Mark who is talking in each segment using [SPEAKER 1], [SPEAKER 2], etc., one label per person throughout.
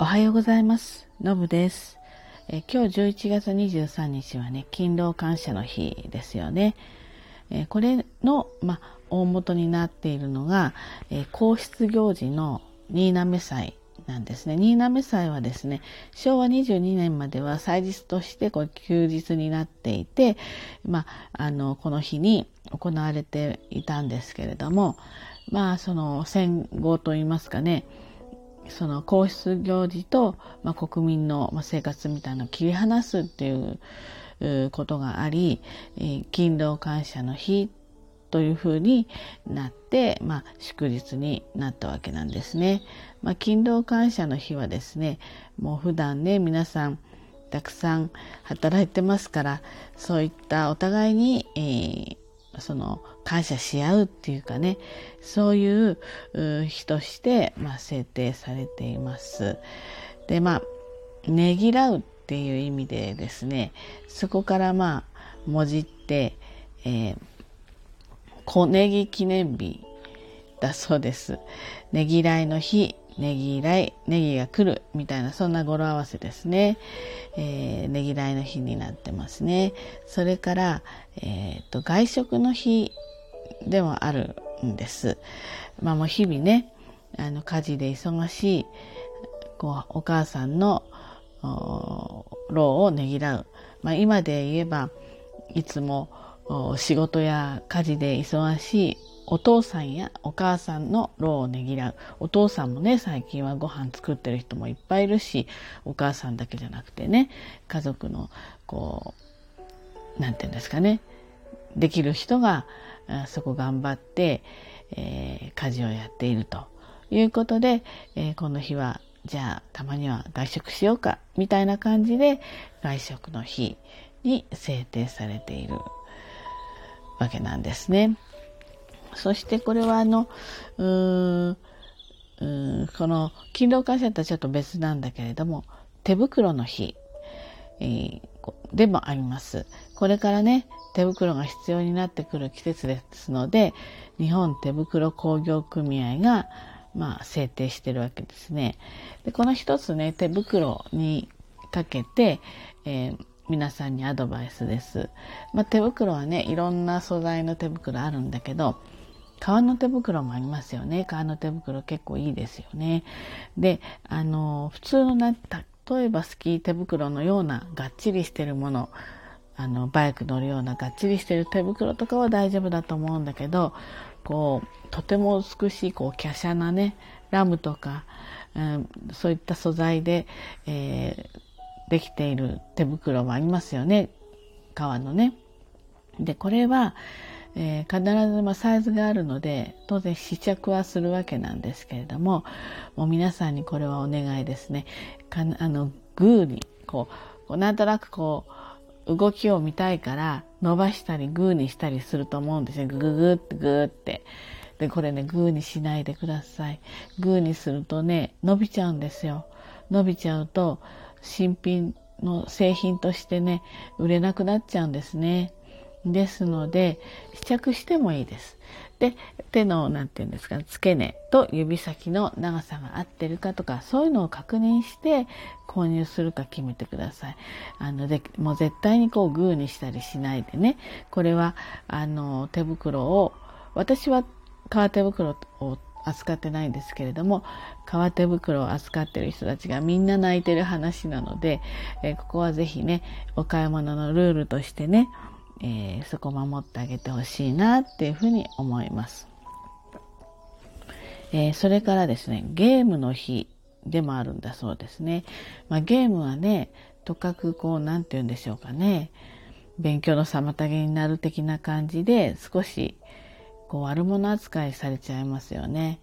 [SPEAKER 1] おはようございます。のぶです。え今日11月23日はね、勤労感謝の日ですよね。えこれの、ま、大元になっているのが、え皇室行事の新滑祭なんですね。新滑祭はですね、昭和22年までは祭日としてこう休日になっていて、まあ、あの、この日に行われていたんですけれども、まあ、その戦後といいますかね、その皇室行事と、まあ、国民の生活みたいなのを切り離すっていうことがあり、勤労感謝の日というふうになって、まあ、祝日になったわけなんですね。まあ、勤労感謝の日はですね、もう普段ね、皆さんたくさん働いてますから、そういったお互いに、えーその感謝し合うっていうかねそういう日として、まあ、制定されています。でまあねぎらうっていう意味でですねそこからまあもじって、えー、小ネギ記念日だそうです。ねぎらいの日ねぎらい、ネギが来るみたいなそんな語呂合わせですね。えー、ねぎらいの日になってますね。それから、えーと、外食の日でもあるんです。まあもう日々ね、あの家事で忙しいこうお母さんの労をねぎらう。まあ、今で言えばいつも仕事や家事で忙しいお父さんやお母さんの労をねぎらう。お父さんもね、最近はご飯作ってる人もいっぱいいるし、お母さんだけじゃなくてね、家族の、こう、なんていうんですかね、できる人が、そこ頑張って、えー、家事をやっているということで、えー、この日は、じゃあ、たまには外食しようか、みたいな感じで、外食の日に制定されているわけなんですね。そしてこれはあの、うーうこの勤労感謝とはちょっと別なんだけれども、手袋の日、えー、でもあります。これからね、手袋が必要になってくる季節ですので、日本手袋工業組合が、まあ、制定してるわけですね。でこの一つね、手袋にかけて、えー、皆さんにアドバイスです。まあ、手袋はね、いろんな素材の手袋あるんだけど、革の手袋もありますよね。革の手袋結構いいですよね。で、あの、普通のな、例えばスキー手袋のようながっちりしてるもの、あの、バイク乗るようながっちりしてる手袋とかは大丈夫だと思うんだけど、こう、とても美しい、こう、華奢なね、ラムとか、うん、そういった素材で、えー、できている手袋もありますよね。革のね。で、これは、えー、必ずまサイズがあるので当然試着はするわけなんですけれどももう皆さんにこれはお願いですね。かあのグーにこうなんとなくこう動きを見たいから伸ばしたりグーにしたりすると思うんですよグググってグーって。でこれねグーにしないでください。グーにするとね伸びちゃうんですよ。伸びちゃうと新品の製品としてね売れなくなっちゃうんですねですので試着してもいいです。で手の何て言うんですか付け根と指先の長さが合ってるかとかそういうのを確認して購入するか決めてください。あのでもう絶対にこうグーにしたりしないでねこれはあの手袋を私は革手袋を扱ってないんですけれども革手袋を扱ってる人たちがみんな泣いてる話なので、えここは是非ねお買い物のルールとしてねえー、そこ守ってあげてほしいなっていうふうに思います。えー、それからですね、ゲームの日でもあるんだそうですね。まあ、ゲームはね、とかくこう、なんて言うんでしょうかね、勉強の妨げになる的な感じで少しこう悪者扱いされちゃいますよね。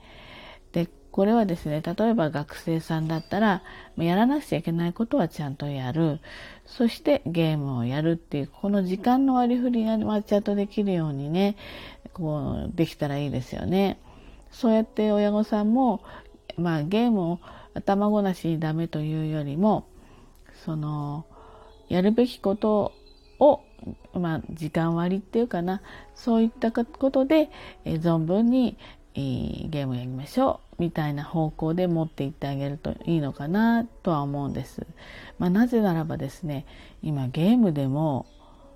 [SPEAKER 1] で、これはですね、例えば学生さんだったら、やらなくちゃいけないことはちゃんとやる。そしてゲームをやるっていう、この時間の割り振りがちゃんとできるようにね、こう、できたらいいですよね。そうやって親御さんも、まあゲームを頭ごなしにダメというよりも、その、やるべきことを、まあ時間割っていうかな、そういったことで、え存分にえ、ゲームやりましょうみたいな方向で持っていってあげるといいのかなとは思うんです。まあ、なぜならばですね今ゲームでも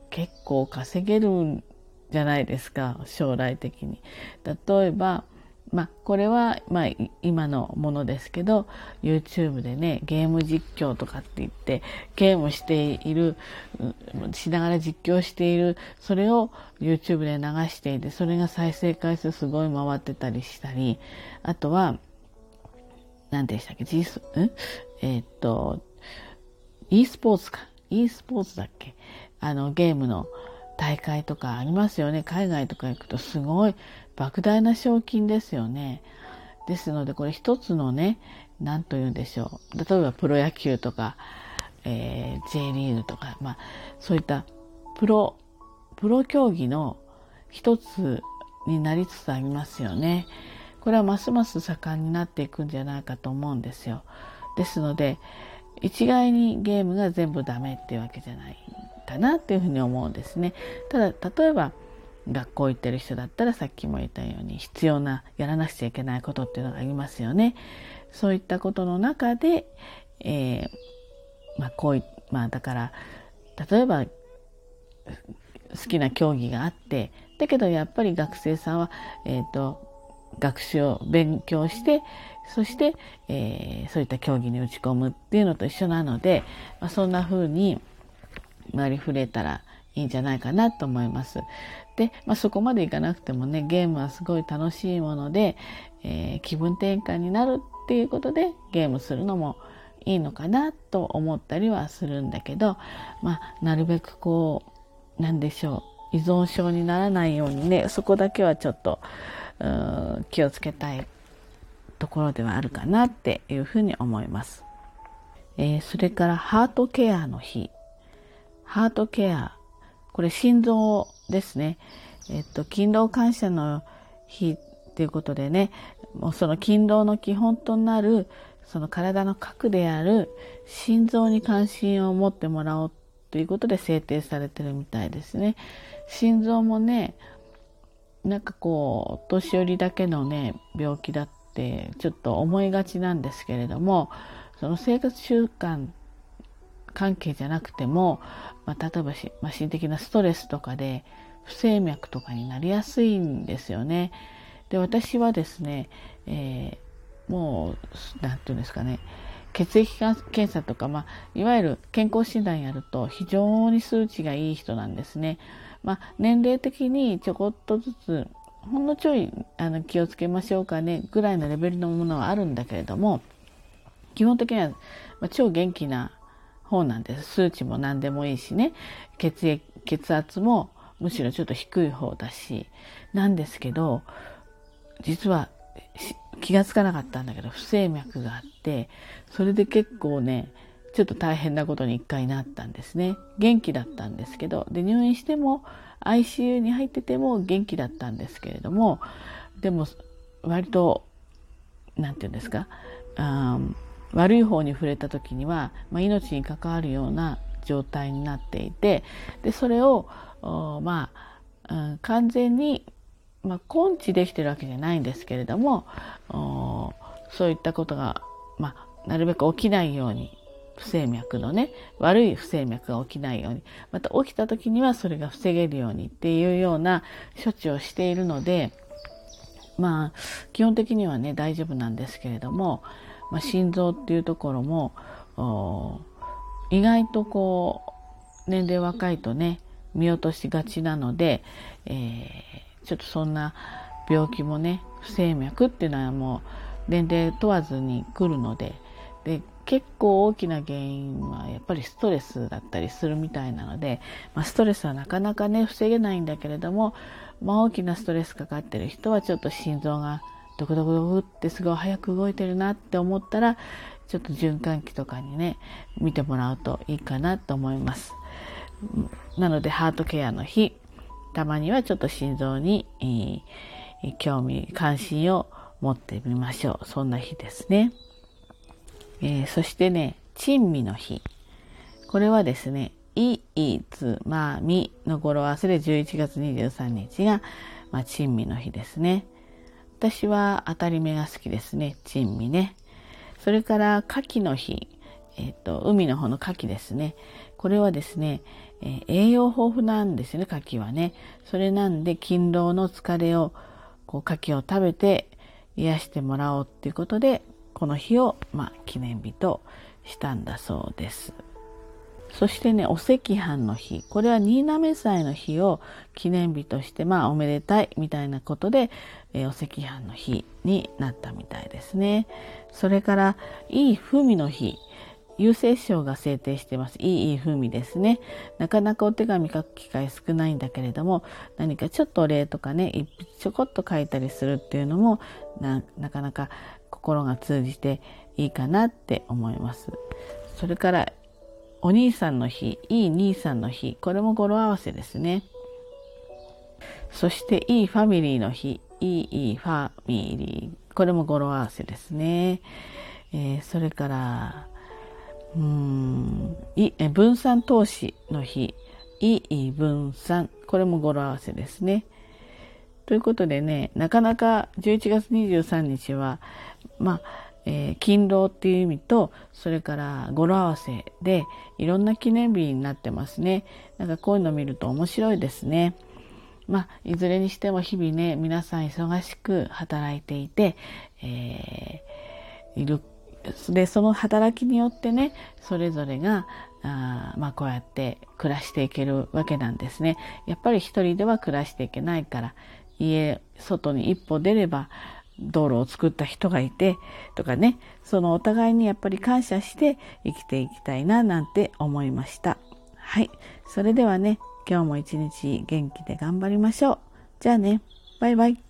[SPEAKER 1] 結構稼げるんじゃないですか将来的に。例えばまあ、これは、まあ、今のものですけど YouTube でねゲーム実況とかって言ってゲームしているしながら実況しているそれを YouTube で流していてそれが再生回数すごい回ってたりしたりあとは何でしたっけ G んえー、っと e スポーツか。e スポーツだっけ？あのゲームの大会とかありますよね海外とか行くとすごい莫大な賞金ですよね。ですのでこれ一つのね何と言うんでしょう例えばプロ野球とか、えー、J リーグとか、まあ、そういったプロプロ競技の一つになりつつありますよね。これはますます盛んになっていくんじゃないかと思うんですよ。ですので一概にゲームが全部ダメっていうわけじゃないかなっていうふうに思うんですね。ただ例えば学校行ってる人だったらさっきも言ったように必要なやらなくちゃいけないことっていうのがありますよね。そういったことの中で、えー、まあこういまあだから例えば好きな競技があってだけどやっぱり学生さんは、えーと、学習を勉強してそして、えー、そういった競技に打ち込むっていうのと一緒なので、まあ、そんな風に割り振れたらいいんじゃないかなと思います。で、まあ、そこまでいかなくてもねゲームはすごい楽しいもので、えー、気分転換になるっていうことでゲームするのもいいのかなと思ったりはするんだけど、まあ、なるべくこうなんでしょう依存症にならないようにねそこだけはちょっと気をつけたいところではあるかなっていうふうに思います。えー、それからハートケアの日。ハートケアこれ心臓ですね。えっと、勤労感謝の日っていうことでね、もうその勤労の基本となる、その体の核である心臓に関心を持ってもらおうということで制定されてるみたいですね。心臓もね、なんかこう、年寄りだけのね、病気だってちょっと思いがちなんですけれども、その生活習慣関係じゃなくても、まあ、例えばし、まあ、心的なストレスとかで不整脈とかになりやすいんですよね。で私はですね、えー、もう何て言うんですかね血液検査とか、まあ、いわゆる健康診断やると非常に数値がいい人なんですね。まあ、年齢的にちょこっとずつほんのちょいあの気をつけましょうかねぐらいのレベルのものはあるんだけれども基本的には、まあ、超元気な方なんです。数値も何でもいいしね、血液、血圧もむしろちょっと低い方だし、なんですけど、実は気がつかなかったんだけど、不整脈があって、それで結構ね、ちょっと大変なことに一回なったんですね。元気だったんですけど、で、入院しても ICU に入ってても元気だったんですけれども、でも割と、何て言うんですか、あ悪い方に触れた時には、まあ、命に関わるような状態になっていてでそれをまあ、うん、完全に、まあ、根治できてるわけじゃないんですけれどもそういったことが、まあ、なるべく起きないように不整脈のね悪い不整脈が起きないようにまた起きた時にはそれが防げるようにっていうような処置をしているのでまあ基本的にはね大丈夫なんですけれどもまあ、心臓っていうところも意外とこう年齢若いとね見落としがちなので、えー、ちょっとそんな病気もね不整脈っていうのはもう年齢問わずに来るのでで結構大きな原因はやっぱりストレスだったりするみたいなので、まあ、ストレスはなかなかね防げないんだけれども、まあ、大きなストレスかかってる人はちょっと心臓がドクドクドクってすごい早く動いてるなって思ったらちょっと循環器とかにね見てもらうといいかなと思います。なのでハートケアの日たまにはちょっと心臓に、えー、興味関心を持ってみましょう。そんな日ですね、えー、そしてね珍味の日。これはですねいいつまみの語呂合わせで11月23日が、まあ、珍味の日ですね。私は当たり目が好きですね。珍味ね。それから牡蠣の日。えっ、ー、と、海の方の牡蠣ですね。これはですね、えー、栄養豊富なんですよね、牡蠣はね。それなんで、勤労の疲れを、こう、牡蠣を食べて癒してもらおうっていうことで、この日を、まあ、記念日としたんだそうです。そしてね、お赤飯の日。これは新滑祭の日を記念日として、まあ、おめでたいみたいなことで、えー、お赤飯の日になったみたいですね。それから、いい文の日。郵政省が制定してます。いいいい文ですね。なかなかお手紙書く機会少ないんだけれども、何かちょっとお礼とかね、一筆ちょこっと書いたりするっていうのもな、なかなか心が通じていいかなって思います。それから、お兄さんの日、いい兄さんの日、これも語呂合わせですね。そして、いいファミリーの日、いいいいファミリー、これも語呂合わせですね。えー、それから、うーん、い分散投資の日、いい分散、これも語呂合わせですね。ということでね、なかなか11月23日は、まあ、えー、勤労っていう意味と、それから語呂合わせで、いろんな記念日になってますね。なんかこういうの見ると面白いですね。まあ、いずれにしても日々ね、皆さん忙しく働いていて、えー、いる。で、その働きによってね、それぞれが、あまあ、こうやって暮らしていけるわけなんですね。やっぱり一人では暮らしていけないから、家、外に一歩出れば、道路を作った人がいてとかねそのお互いにやっぱり感謝して生きていきたいななんて思いました。はい。それではね今日も一日元気で頑張りましょう。じゃあね。バイバイ。